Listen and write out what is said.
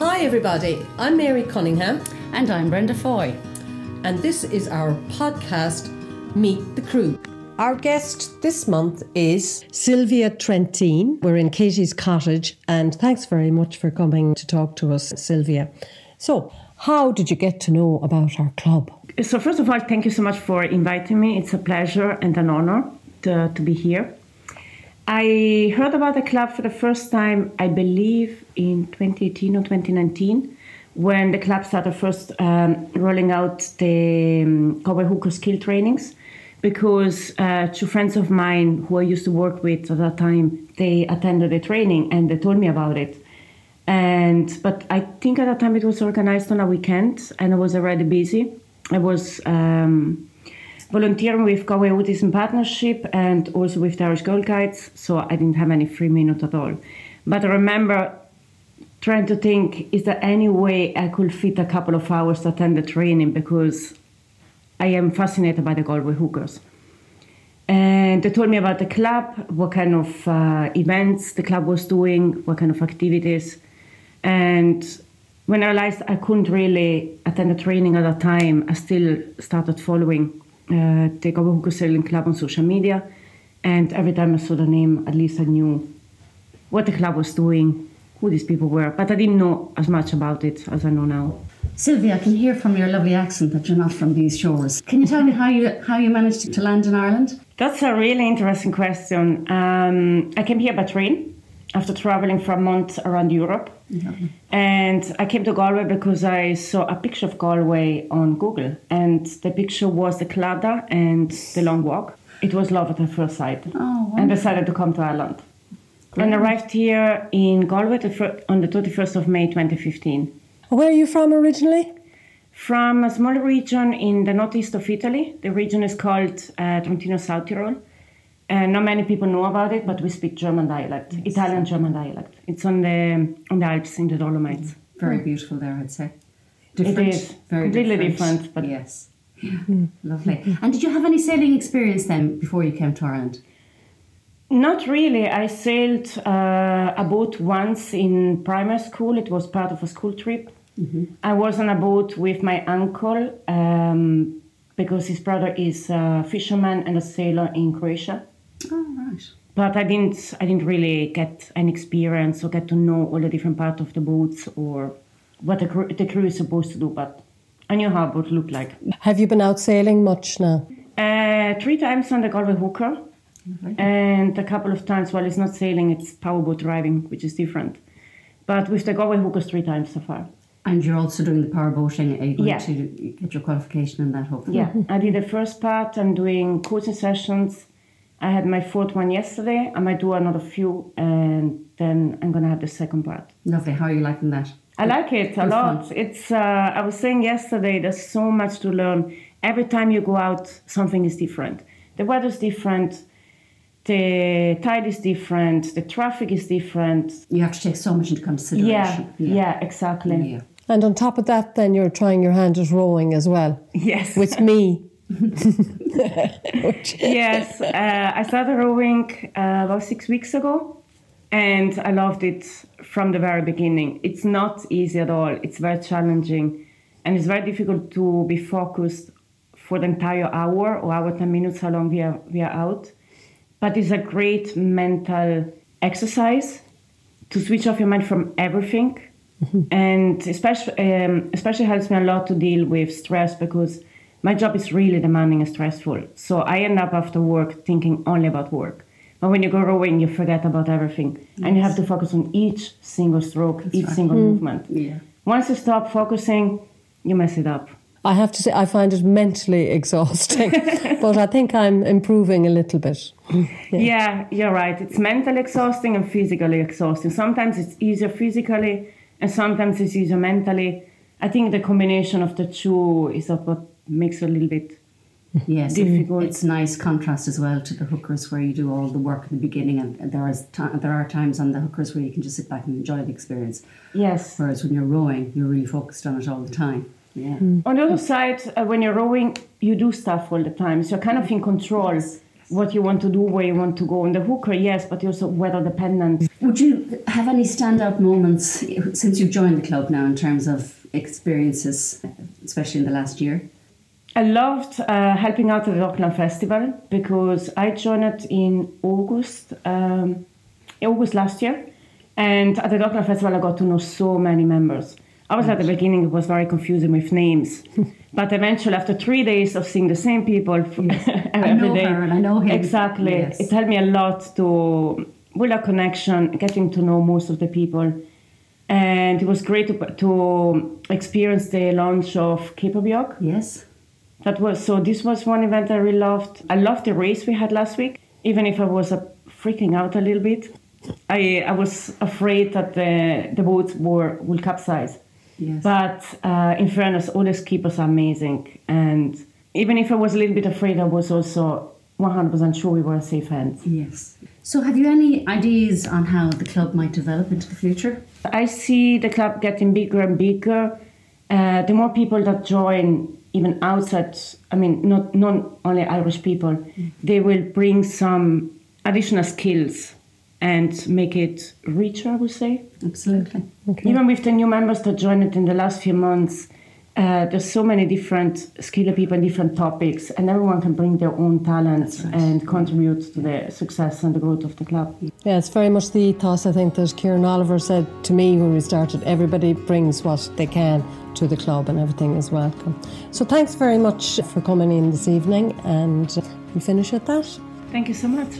Hi, everybody. I'm Mary Cunningham, And I'm Brenda Foy. and this is our podcast, Meet the Crew. Our guest this month is Silvia Trentine. We're in Katie's cottage, and thanks very much for coming to talk to us, Silvia. So, how did you get to know about our club? So first of all, thank you so much for inviting me. It's a pleasure and an honor to, to be here. I heard about the club for the first time, I believe, in 2018 or 2019, when the club started first um, rolling out the um, Galway hooker skill trainings. Because uh, two friends of mine who I used to work with at that time, they attended the training and they told me about it. And but I think at that time it was organized on a weekend, and I was already busy. I was um, volunteering with Galway Autism Partnership and also with the Irish Girl Guides, so I didn't have any free minute at all. But I remember trying to think, is there any way I could fit a couple of hours to attend the training because I am fascinated by the Galway hookers. And they told me about the club, what kind of uh, events the club was doing, what kind of activities. And when I realized I couldn't really attend the training at that time, I still started following uh, Galway Hooker Sailing Club on social media. And every time I saw the name, at least I knew what the club was doing, who these people were. But I didn't know as much about it as I know now. Silvia, I can hear from your lovely accent that you're not from these shores. Can you tell me how you how you managed to land in Ireland? That's a really interesting question. Um, I came here by train after traveling for a month around Europe. And I came to Galway because I saw a picture of Galway on Google. And the picture was the Claddagh and the Long Walk. It was love at the first sight. Oh, and decided to come to Ireland. And arrived here in Galway on the 31st of May 2015. Where are you from originally? From a small region in the northeast of Italy. The region is called uh, Trentino South Tyrol. And not many people know about it, but we speak German dialect, Italian German dialect. It's on the on the Alps in the Dolomites. Very beautiful there, I'd say. It is completely different, but yes, lovely. And did you have any sailing experience then before you came to Ireland? not really. I sailed uh, a boat once in primary school. It was part of a school trip. I was on a boat with my uncle um, because his brother is a fisherman and a sailor in Croatia. Oh, right. but I didn't I didn't really get an experience or get to know all the different parts of the boats or what the crew, the crew is supposed to do. But I knew how a boat looked like. Have you been out sailing much now? Uh, three times on the Galway Hooker, and a couple of times while it's not sailing, it's powerboat driving, which is different. But with the Galway Hookers, three times so far. And you're also doing the power boating. Are you going Yeah. to get your qualification in that, hopefully? Yeah, I did the first part. I'm doing coaching sessions. I had my fourth one yesterday. I might do another few, and then I'm gonna have the second part. Lovely. How are you liking that? I like it a Good lot. fun. It's. Uh, I was saying yesterday. There's so much to learn. Every time you go out, something is different. The weather's different. The tide is different. The traffic is different. You have to take so much into Yeah, consideration. yeah, exactly. Yeah. And on top of that, then you're trying your hand at rowing as well Yes. with me. yes, uh, I started rowing uh, about six weeks ago, and I loved it from the very beginning. It's not easy at all. It's very challenging, and it's very difficult to be focused for the entire hour or hour ten minutes, how long we are we are out. But it's a great mental exercise to switch off your mind from everything, and especially um, especially helps me a lot to deal with stress because my job is really demanding and stressful. So I end up after work thinking only about work. But when you go rowing, you forget about everything, and you have to focus on each single stroke, each right. single mm. movement. Yeah. Once you stop focusing, you mess it up. I have to say, I find it mentally exhausting, but I think I'm improving a little bit. Yeah. you're right. It's mentally exhausting and physically exhausting. Sometimes it's easier physically, and sometimes it's easier mentally. I think the combination of the two is what makes it a little bit. Yes, difficult. It's nice contrast as well to the hookers where you do all the work in the beginning, and there is there are times on the hookers where you can just sit back and enjoy the experience. Yes. Whereas when you're rowing, you're really focused on it all the time. Yeah. On the other side, uh, when you're rowing, you do stuff all the time, so you're kind of in control. what you want to do, where you want to go. on the hooker, yes, but you're also weather dependent. Would you have any standout moments since you've joined the club now in terms of experiences, especially in the last year? I loved uh, helping out at the Dockland Festival because I joined it in August, um, August last year. And at the Dockland Festival, I got to know so many members. I was at the beginning, it was very confusing with names. but eventually, after three days of seeing the same people yes. every I know day, her and I know him. Exactly. Yes. It helped me a lot to build a connection, getting to know most of the people. And it was great to, to experience the launch of K-pop Yes that was so this was one event i really loved. I loved the race we had last week even if i was uh, freaking out a little bit. I i was afraid that the the boats were will capsize. Yes. but uh, in fairness all the skippers are amazing. And even if i was a little bit afraid i was also 100% sure we were in safe hands yes. So have you any ideas on how the club might develop into the future? I see the club getting bigger and bigger uh, the more people that join even outside, I mean, not, not only Irish people, mm. they will bring some additional skills and make it richer, I would say. Absolutely. Okay. Even with the new members that joined it in the last few months, uh, there's so many different skilled people and different topics, and everyone can bring their own talents right. and contribute to the success and the growth of the club. Yeah, it's very much the ethos, I think, that Kieran Oliver said to me when we started everybody brings what they can to the club, and everything is welcome. So, thanks very much for coming in this evening, and we finish at that. Thank you so much.